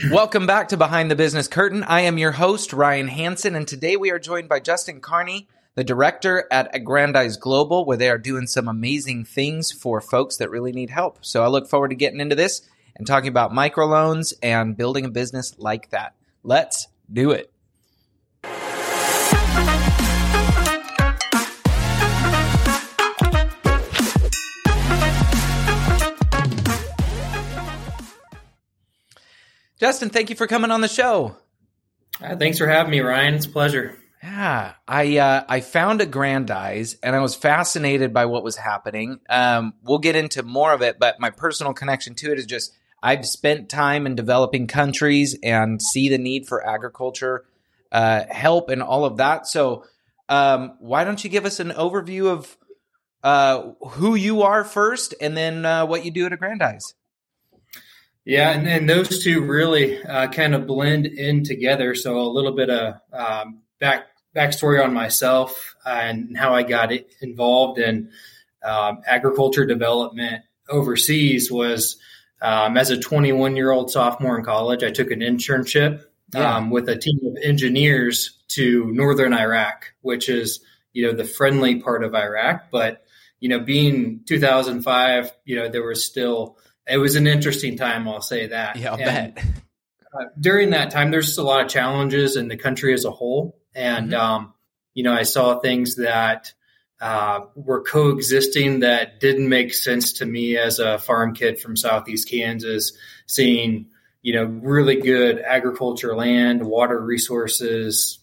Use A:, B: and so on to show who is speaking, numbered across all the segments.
A: Welcome back to Behind the Business Curtain. I am your host, Ryan Hanson, and today we are joined by Justin Carney, the director at Aggrandize Global, where they are doing some amazing things for folks that really need help. So I look forward to getting into this and talking about microloans and building a business like that. Let's do it. Justin, thank you for coming on the show.
B: Uh, thanks for having me, Ryan. It's a pleasure.
A: Yeah, I uh, I found Aggrandize and I was fascinated by what was happening. Um, we'll get into more of it, but my personal connection to it is just I've spent time in developing countries and see the need for agriculture uh, help and all of that. So, um, why don't you give us an overview of uh, who you are first, and then uh, what you do at Aggrandize?
B: Yeah, and, and those two really uh, kind of blend in together. So a little bit of um, back backstory on myself and how I got involved in um, agriculture development overseas was um, as a 21 year old sophomore in college. I took an internship yeah. um, with a team of engineers to northern Iraq, which is you know the friendly part of Iraq, but you know being 2005, you know there was still it was an interesting time. I'll say that.
A: Yeah, I'll bet.
B: Uh, during that time, there's a lot of challenges in the country as a whole, and mm-hmm. um, you know, I saw things that uh, were coexisting that didn't make sense to me as a farm kid from Southeast Kansas. Seeing you know really good agriculture land, water resources,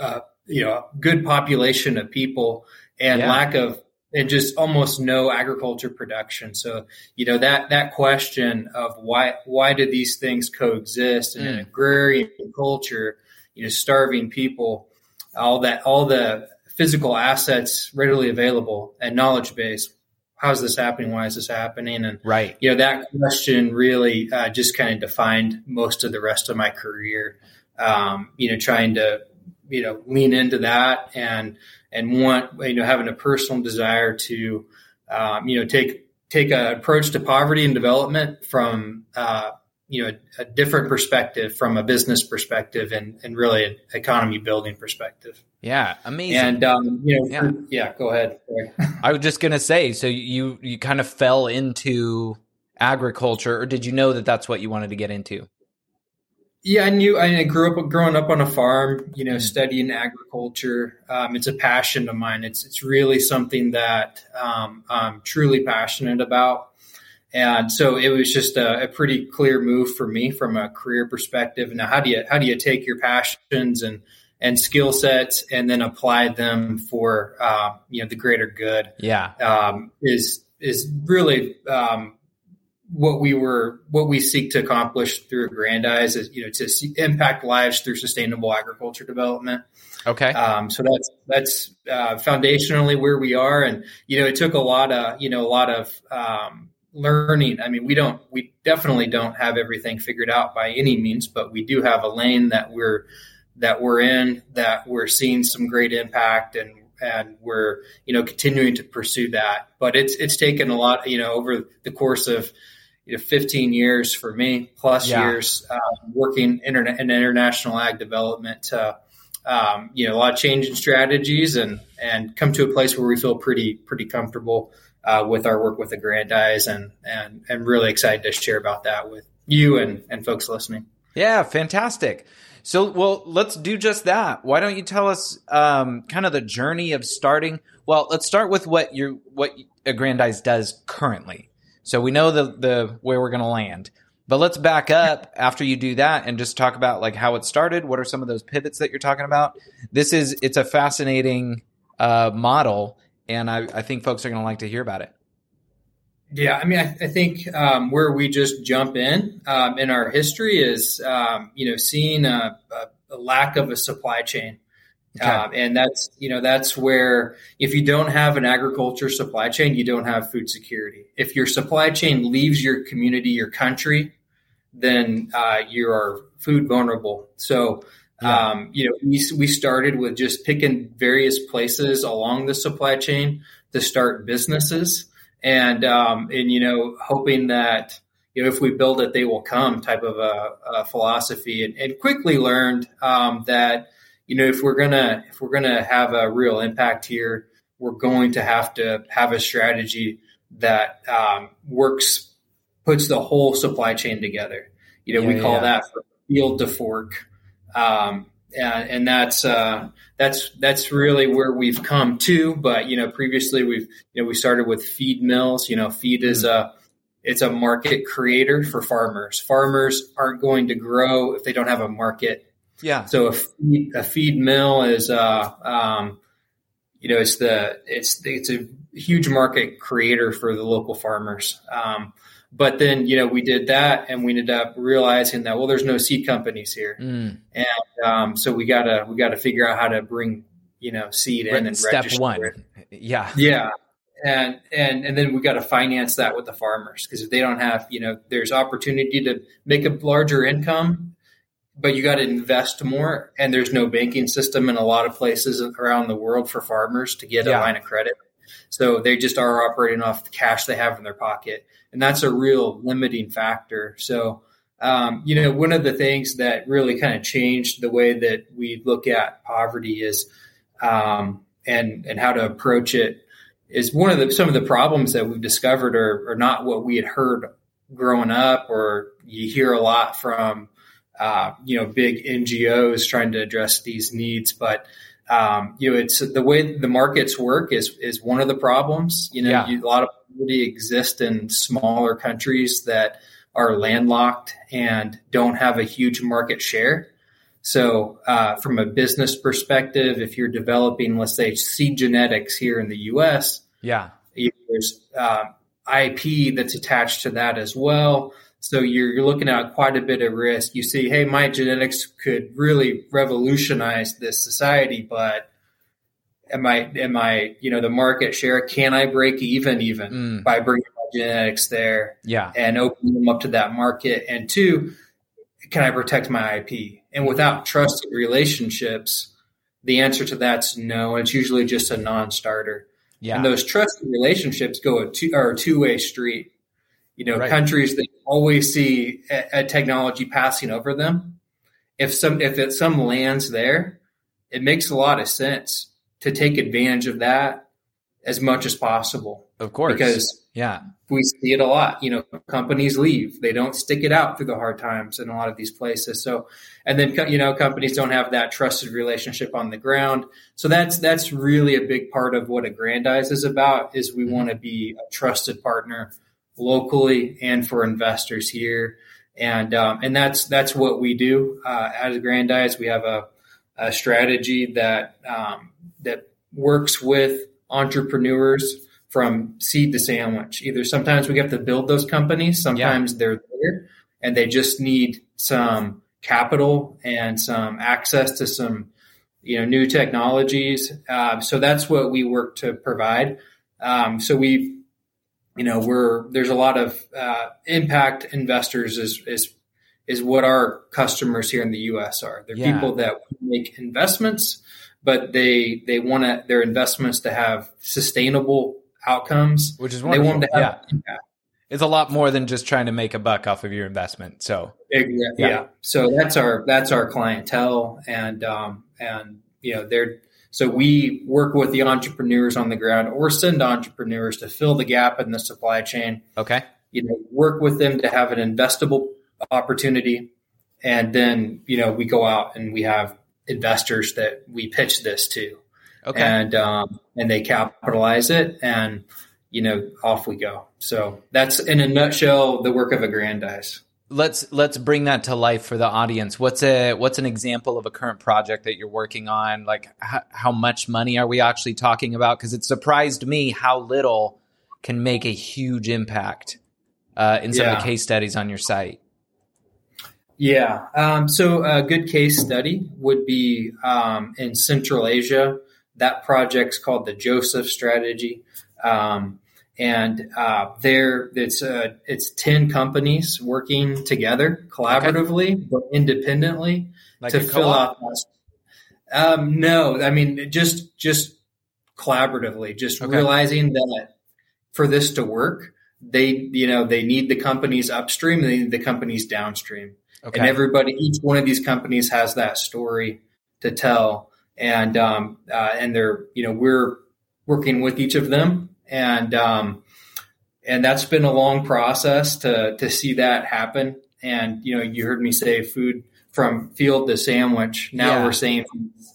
B: uh, you know, good population of people, and yeah. lack of and just almost no agriculture production. So, you know, that, that question of why, why do these things coexist in mm. an agrarian culture, you know, starving people, all that, all the physical assets readily available and knowledge base. How's this happening? Why is this happening? And
A: right,
B: you know, that question really uh, just kind of defined most of the rest of my career. Um, you know, trying to you know lean into that and and want you know having a personal desire to um, you know take take an approach to poverty and development from uh, you know a, a, different perspective from a business perspective and and really an economy building perspective.
A: Yeah, amazing.
B: And um, you know, yeah, yeah go ahead.
A: I was just gonna say, so you you kind of fell into agriculture, or did you know that that's what you wanted to get into?
B: Yeah, I knew. I grew up growing up on a farm. You know, mm-hmm. studying agriculture. Um, it's a passion of mine. It's it's really something that um, I'm truly passionate about. And so it was just a, a, pretty clear move for me from a career perspective. Now, how do you how do you take your passions and and skill sets and then apply them for uh, you know the greater good?
A: Yeah,
B: um, is is really um, what we were what we seek to accomplish through Aggrandize is you know to see, impact lives through sustainable agriculture development.
A: Okay.
B: Um, so that's that's uh, foundationally where we are, and you know it took a lot of you know a lot of um, learning. I mean, we don't we definitely don't have everything figured out by any means, but we do have a lane that we're that we're in that we're seeing some great impact and and we're you know continuing to pursue that. But it's it's taken a lot you know over the course of you know, 15 years for me, plus yeah. years uh, working internet in international ag development um, you know, a lot of change in strategies and, and come to a place where we feel pretty, pretty comfortable uh, with our work with Aggrandize and, and, and really excited to share about that with you and, and folks listening.
A: Yeah, fantastic. So, well, let's do just that. Why don't you tell us um, kind of the journey of starting? Well, let's start with what you what Aggrandize does currently. So we know the the where we're going to land. But let's back up after you do that and just talk about like how it started. What are some of those pivots that you're talking about? This is it's a fascinating uh, model, and I, I think folks are going to like to hear about it.
B: Yeah, I mean, I, I think um, where we just jump in um, in our history is um, you know seeing a, a, a, lack of a supply chain Okay. Um, and that's you know that's where if you don't have an agriculture supply chain, you don't have food security. If your supply chain leaves your community, your country, then uh, you are food vulnerable. So yeah. um, you know we we started with just picking various places along the supply chain to start businesses, and um, and you know hoping that you know, if we build it, they will come type of a, a philosophy, and, and, quickly learned um, that you know if we're gonna if we're gonna have a real impact here, we're going to have to have a strategy that um, works, puts the whole supply chain together. You know, yeah, we call yeah. that field to fork. Um, and, and that's uh, that's that's really where we've come to. But you know, previously we've you know we started with feed mills. You know, feed is mm. a it's a market creator for farmers. Farmers aren't going to grow if they don't have a market.
A: Yeah.
B: So a feed, a feed mill is uh, um, you know it's the it's it's a huge market creator for the local farmers. Um, but then, you know, we did that and we ended up realizing that, well, there's no seed companies here. Mm. And um, so we gotta, we gotta figure out how to bring, you know, seed in and
A: step one. It. Yeah.
B: Yeah. And, and, and then we got to finance that with the farmers because if they don't have, you know, there's opportunity to make a larger income, but you got to invest more. And there's no banking system in a lot of places around the world for farmers to get yeah. a line of credit. So they just are operating off the cash they have in their pocket and that's a real limiting factor. So, um, you know, one of the things that really kind of changed the way that we look at poverty is, um, and and how to approach it is one of the some of the problems that we've discovered are, are not what we had heard growing up, or you hear a lot from, uh, you know, big NGOs trying to address these needs, but um, you know, it's the way the markets work is is one of the problems. You know, yeah. you, a lot of poverty exists in smaller countries that are landlocked and don't have a huge market share. So, uh, from a business perspective, if you're developing, let's say, seed genetics here in the U.S.,
A: yeah,
B: there's uh, IP that's attached to that as well. So you're, you're looking at quite a bit of risk. You see, hey, my genetics could really revolutionize this society, but am I am I you know the market share? Can I break even even mm. by bringing my genetics there?
A: Yeah,
B: and opening them up to that market. And two, can I protect my IP? And without trusted relationships, the answer to that's no. It's usually just a non-starter. Yeah, and those trusted relationships go a two or a two way street you know, right. countries that always see a, a, technology passing over them. If some if it some lands there, it makes a lot of sense to take advantage of that as much as possible.
A: Of course,
B: because
A: yeah,
B: we see it a lot. You know, companies leave; they don't stick it out through the hard times in a lot of these places. So, and then you know, companies don't have that trusted relationship on the ground. So that's that's really a big part of what Aggrandize is about. Is we mm-hmm. want to be a trusted partner locally and for investors here. And um, and that's that's what we do uh, at Aggrandize. We have a, a strategy that um, that works with entrepreneurs from seed to sandwich. Either sometimes we have to build those companies, sometimes yeah. they're there and they just need some capital and some access to some you know new technologies. Uh, so that's what we work to provide. Um, so we you know, we're there's a lot of uh, impact investors is is is what our customers here in the U.S. are. They're yeah. people that make investments, but they they want their investments to have sustainable outcomes,
A: which is wonderful. They want to have yeah. impact. It's a lot more than just trying to make a buck off of your investment. So
B: yeah, yeah. so that's our that's our clientele, and um, and you know they're so we work with the entrepreneurs on the ground or send entrepreneurs to fill the gap in the supply chain.
A: Okay.
B: You know, work with them to have an investable opportunity. And then, you know, we go out and we have investors that we pitch this to. Okay. And um, and they capitalize it and you know, off we go. So that's in a nutshell the work of Aggrandize
A: let's let's bring that to life for the audience. What's a what's an example of a current project that you're working on? Like h- how much money are we actually talking about? Because it surprised me how little can make a huge impact uh, in some yeah. of the case studies on your site.
B: Yeah um, so a good case study would be um, in central asia. That project's called the joseph strategy. Um, and uh, there it's uh, it's ten companies working together collaboratively okay. but independently like to fill out. Um, no, I mean just just collaboratively, just okay. realizing that for this to work, they you know they need the companies upstream they need the companies downstream
A: Okay.
B: and everybody each one of these companies has that story to tell and um, uh, and they're you know we're working with each of them and um, and that's been a long process to to see that happen. And you know you heard me say food from field to sandwich. Now
A: Yeah.
B: we're saying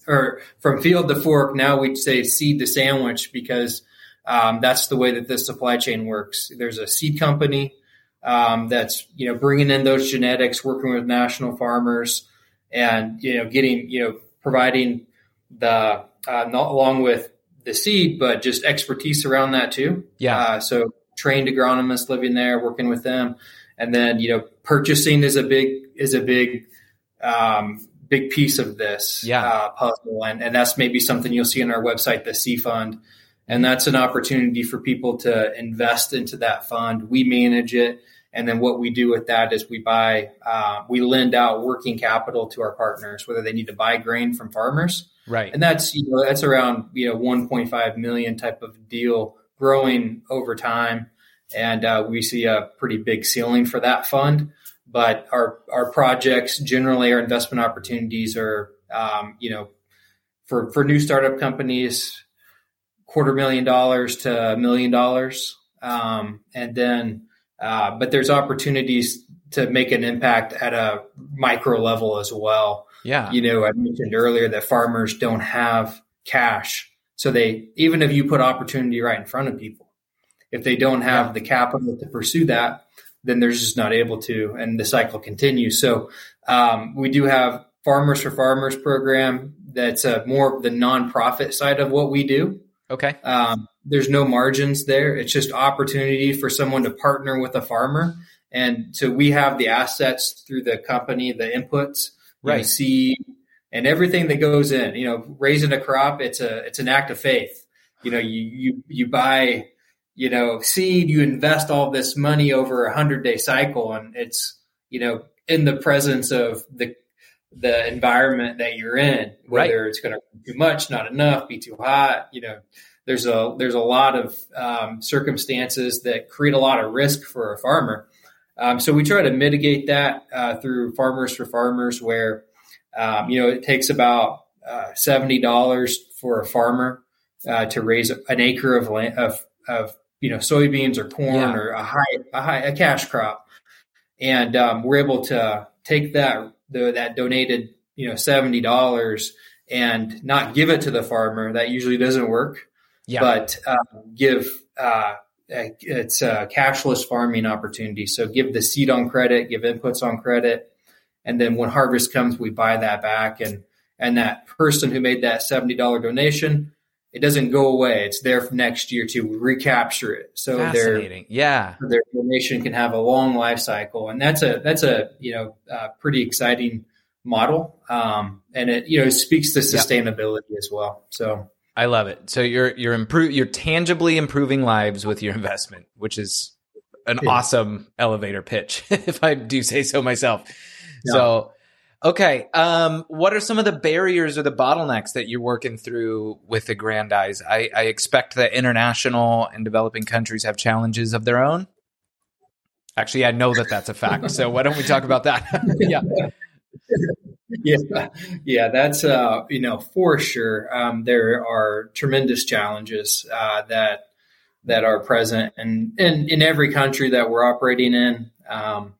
B: or from field to fork now we say seed to sandwich because um, that's the way that the supply chain works. There's a seed company um, that's you know bringing in those genetics, working with national farmers, and you know getting you know providing the uh, not along with the seed, but just expertise around that too.
A: Yeah.
B: Uh, so trained agronomists living there, working with them, and then you know purchasing is a big is a big um, big piece of this
A: Yeah.
B: uh, puzzle, and and that's maybe something you'll see on our website, the C Fund. And that's an opportunity for people to invest into that fund. We manage it. And then what we do with that is we buy, uh, we lend out working capital to our partners, whether they need to buy grain from farmers.
A: Right.
B: And that's, you know, that's around, you know, 1.5 million type of deal growing over time. And uh, we see a pretty big ceiling for that fund. But our, our projects, generally our investment opportunities are, um, you know, for, for new startup companies, quarter million dollars to a million dollars. Um, and then, uh, but there's opportunities to make an impact at a micro level as well.
A: yeah.
B: You know, I mentioned earlier that farmers don't have cash. So they, even if you put opportunity right in front of people, if they don't have
A: Yeah.
B: the capital to pursue that, then they're just not able to, and the cycle continues. So um, we do have Farmers for Farmers program that's uh, more of the nonprofit side of what we do.
A: Okay.
B: Um, there's no margins there. It's just opportunity for someone to partner with a farmer. And so we have the assets through the company, the inputs,
A: Right.
B: seed and everything that goes in, you know, raising a crop, it's a, it's an act of faith. You know, you, you, you buy, you know, seed, you invest all this money over a hundred day cycle and it's, you know, in the presence of the, the environment that you're in, whether it's going to be too much, not enough, be too hot, you know, there's a there's a lot of um, circumstances that create a lot of risk for a farmer. Um, so we try to mitigate that uh, through Farmers for Farmers, where um, you know it takes about uh, seventy dollars for a farmer uh, to raise an acre of land, of of you know soybeans or corn
A: Yeah.
B: or a high a high a cash crop, and um, we're able to take that the, that donated you know seventy dollars and not give it to the farmer. That usually doesn't work
A: Yeah.
B: but uh, give uh, it's a cashless farming opportunity. So give the seed on credit, give inputs on credit, and then when harvest comes, we buy that back. And and that person who made that seventy dollar donation, it doesn't go away. It's there for next year to recapture it. So their
A: Yeah.
B: their donation can have a long life cycle, and that's a that's a you know uh, pretty exciting model. Um, and it you know speaks to sustainability as well. So.
A: I love it. So you're you're improve you're tangibly improving lives with your investment, which is an
B: Yeah.
A: awesome elevator pitch, if I do say so myself.
B: Yeah.
A: So okay. Um what are some of the barriers or the bottlenecks that you're working through with Aggrandize? I, I expect that international and developing countries have challenges of their own. Actually, I know that that's a fact. So why don't we talk about that? yeah.
B: Yeah, yeah, that's uh, you know for sure. Um, there are tremendous challenges uh, that that are present in, in in every country that we're operating in. Um,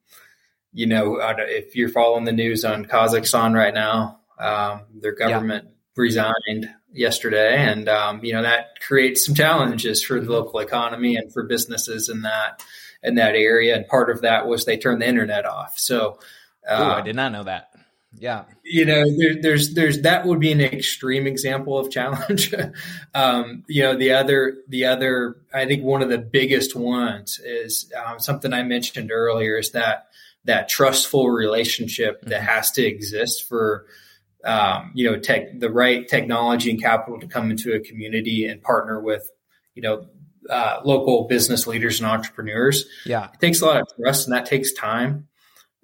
B: you know, uh, if you're following the news on Kazakhstan right now, um, their government resigned yesterday, and um, you know that creates some challenges for the local economy and for businesses in that in that area. And part of that was they turned the internet off. So.
A: Ooh, I
B: uh,
A: did not know that. Yeah.
B: you know there, there's there's that would be an extreme example of challenge um, you know the other the other i think one of the biggest ones is um, something i mentioned earlier is that that trustful relationship that
A: Mhm.
B: has to exist for um, you know tech the right technology and capital to come into a community and partner with you know uh, local business leaders and entrepreneurs
A: Yeah.
B: it takes a lot of trust and that takes time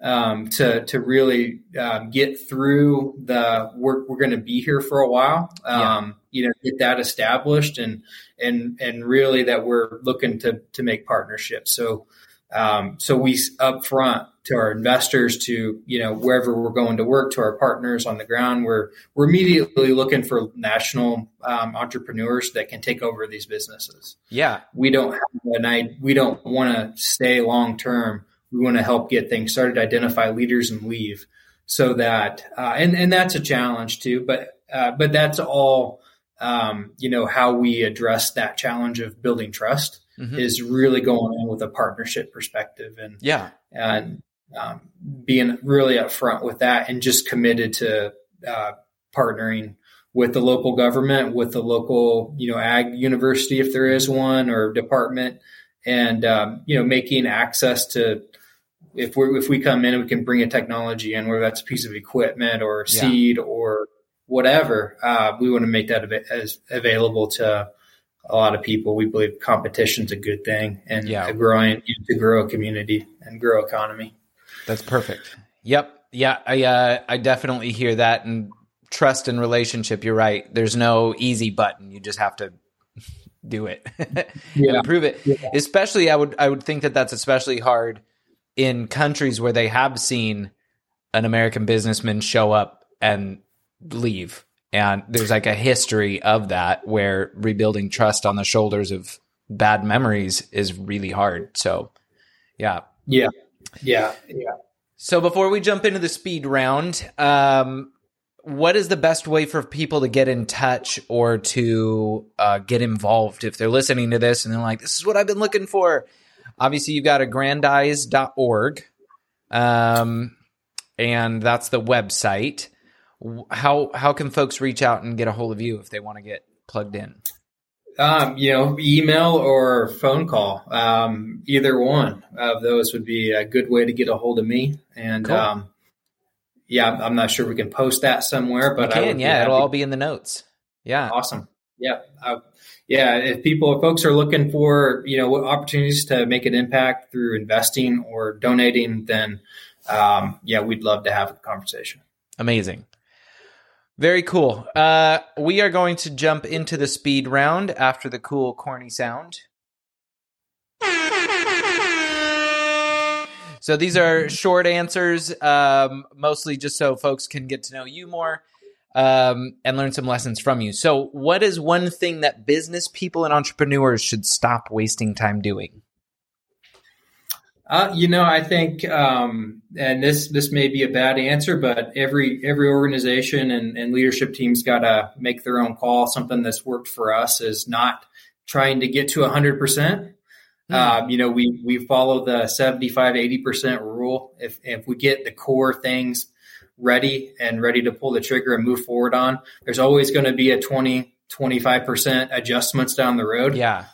B: um, to to really um, get through the work. We're going to be here for a while. Um, you know get that established and and and really that we're looking to to make partnerships. So um, so we upfront to our investors, to you know wherever we're going to work, to our partners on the ground, we're we're immediately looking for national um, entrepreneurs that can take over these businesses.
A: Yeah,
B: we don't have an I we don't want to stay long term. We want to help get things started, identify leaders, and leave, so that uh, and and that's a challenge too. But uh, but that's all um, you know how we address that challenge of building trust mm-hmm. is really going in with a partnership perspective and
A: yeah
B: and um, being really upfront with that and just committed to uh, partnering with the local government with the local you know ag university if there is one or department and um, you know making access to if we if we come in and we can bring a technology in whether that's a piece of equipment or seed yeah. or whatever uh, we want to make that av- as available to a lot of people. We believe competition's a good thing and yeah. growing to grow a community and grow economy.
A: That's perfect. Yep. Yeah, I uh, I definitely hear that and trust and relationship. You're right. There's no easy button. You just have to do it yeah. improve it. Yeah. Especially, I would I would think that that's especially hard in countries where they have seen an American businessman show up and leave and there's like a history of that where rebuilding trust on the shoulders of bad memories is really hard. So, yeah.
B: Yeah. Yeah. Yeah.
A: So before we jump into the speed round, um, what is the best way for people to get in touch or to uh, get involved if they're listening to this and they're like, this is what I've been looking for? Obviously, you've got aggrandize.org, um, and that's the website how how can folks reach out and get a hold of you if they want to get plugged in?
B: Um, you know, email or phone call. Um, either one of those would be a good way to get a hold of me. And cool. um, yeah, I'm not sure we can post that somewhere, but
A: we can. yeah, it'll all be in the notes. Yeah,
B: awesome. Yeah, I, yeah. If people, if folks are looking for you know opportunities to make an impact through investing or donating, then um, yeah, we'd love to have a conversation.
A: Amazing. Very cool. Uh, we are going to jump into the speed round after the cool, corny sound. So these are short answers, um, mostly just so folks can get to know you more um, and learn some lessons from you. So, what is one thing that business people and entrepreneurs should stop wasting time doing?
B: Uh, you know, I think, um, and this this may be a bad answer, but every every organization and, and leadership team's got to make their own call. Something that's worked for us is not trying to get to hundred percent. Hmm. Um, you know, we we follow the 75, 80 percent rule. If if we get the core things ready and ready to pull the trigger and move forward on, there's always going to be a 20, 25 percent adjustments down the road.
A: Yeah.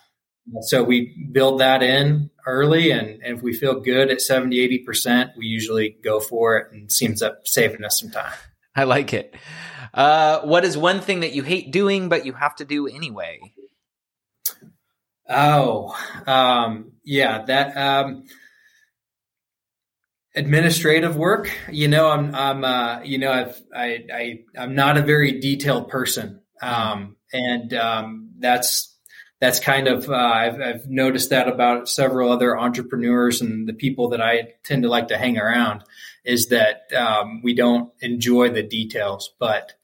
B: So we build that in early, and, and if we feel good at 70, 80%, we usually go for it and seems up saving us some time.
A: I like it. Uh, what is one thing that you hate doing, but you have to do anyway?
B: Oh, um, yeah, that, um, administrative work. You know, I'm, I'm, uh, you know, I've, I, I, I'm not a very detailed person. Um, and, um, that's, that's kind of uh, I've, I've, noticed that about several other entrepreneurs and the people that I tend to like to hang around is that um, we don't enjoy the details, but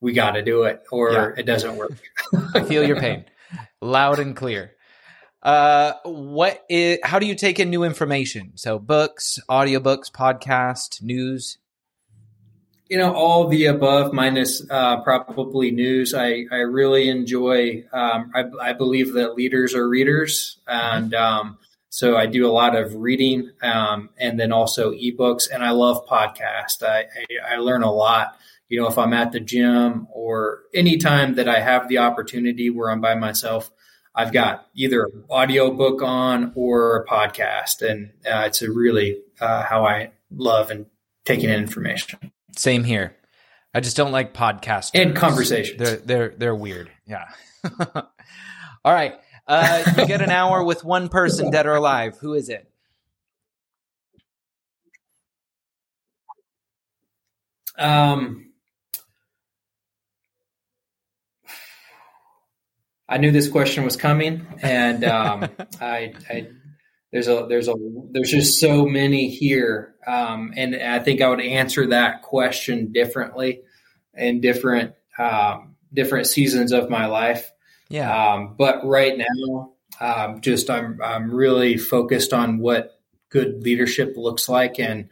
B: we got to do it or yeah. it doesn't work.
A: I feel your pain, loud and clear. Uh, what is? How do you take in new information? So books, audiobooks, podcast, news
B: you know, all the above minus uh, probably news. I, I really enjoy, um, I, I, believe that leaders are readers. And um, so I do a lot of reading um, and then also ebooks. And I love podcasts. I, I, I, learn a lot, you know, if I'm at the gym or anytime that I have the opportunity where I'm by myself. I've got either audio book on or a podcast, and uh, it's a really uh, how I love and taking in information.
A: Same here. I just don't like podcasts
B: and conversations.
A: They're they're they're weird. Yeah. All right. Uh, you get an hour with one person, dead or alive. Who is it?
B: Um. I knew this question was coming, and um, I, I, there's a there's a there's just so many here, um, and I think I would answer that question differently in different um, different seasons of my life.
A: Yeah.
B: Um, but right now, um, just I'm I'm really focused on what good leadership looks like, and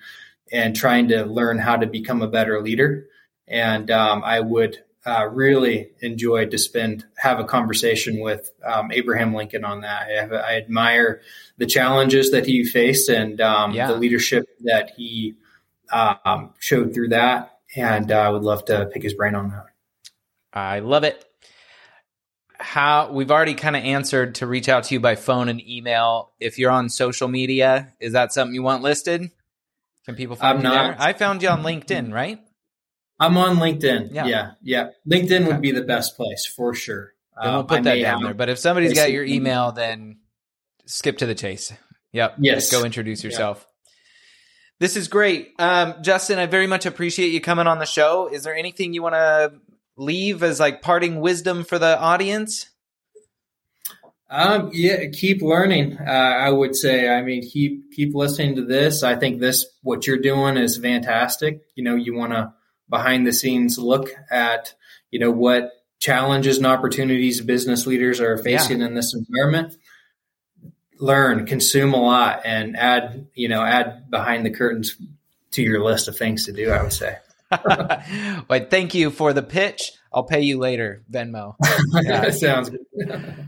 B: and trying to learn how to become a better leader. And um, I would uh, really enjoyed to spend have a conversation with um, Abraham Lincoln on that. I, have, I, admire the challenges that he faced and um, yeah. the leadership that he um, showed through that, and uh, I would love to pick his brain on that.
A: I love it. How we've already kind of answered to reach out to you by phone and email. If you're on social media, is that something you want listed? Can people find I'm you not. there? I found you on LinkedIn, right?
B: I'm on LinkedIn. Yeah, yeah, yeah. LinkedIn would be the best place for sure.
A: Then we'll put um, that down there. But if somebody's got your email, then skip to the chase. Yep.
B: Yes.
A: Just go introduce yourself. This is great. Um, Justin, I very much appreciate you coming on the show. Is there anything you want to leave as like parting wisdom for the audience?
B: Um, yeah, keep learning. Uh, I would say. I mean, keep keep listening to this. I think this what you're doing is fantastic. You know, you want to behind the scenes look at you know what challenges and opportunities business leaders are facing yeah. in this environment. Learn consume a lot and add you know add behind the curtains to your list of things to do i would say.
A: Well thank you for the pitch. I'll pay you later venmo.
B: Yeah. sounds good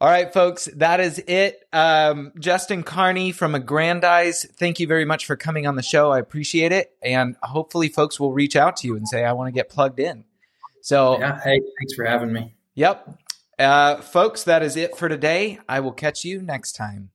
A: all right, folks, that is it. Um, Justin Carney from Aggrandize, thank you very much for coming on the show. I appreciate it. And hopefully, folks will reach out to you and say, I want to get plugged in. So,
B: yeah, hey, thanks for having me.
A: Yep. Uh, folks, that is it for today. I will catch you next time.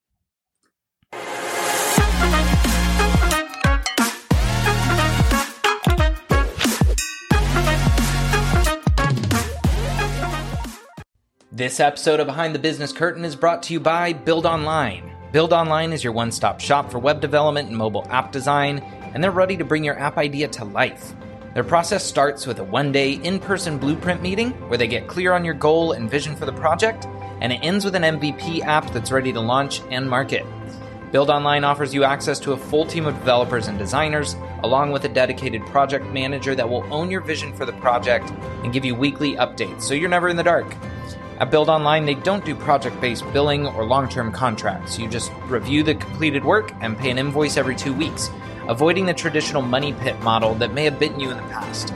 A: This episode of Behind the Business Curtain is brought to you by Build Online. Build Online is your one stop shop for web development and mobile app design, and they're ready to bring your app idea to life. Their process starts with a one day in person blueprint meeting where they get clear on your goal and vision for the project, and it ends with an MVP app that's ready to launch and market. Build Online offers you access to a full team of developers and designers, along with a dedicated project manager that will own your vision for the project and give you weekly updates so you're never in the dark. At Build Online, they don't do project based billing or long term contracts. You just review the completed work and pay an invoice every two weeks, avoiding the traditional money pit model that may have bitten you in the past.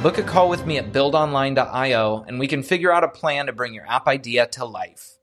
A: Book a call with me at buildonline.io and we can figure out a plan to bring your app idea to life.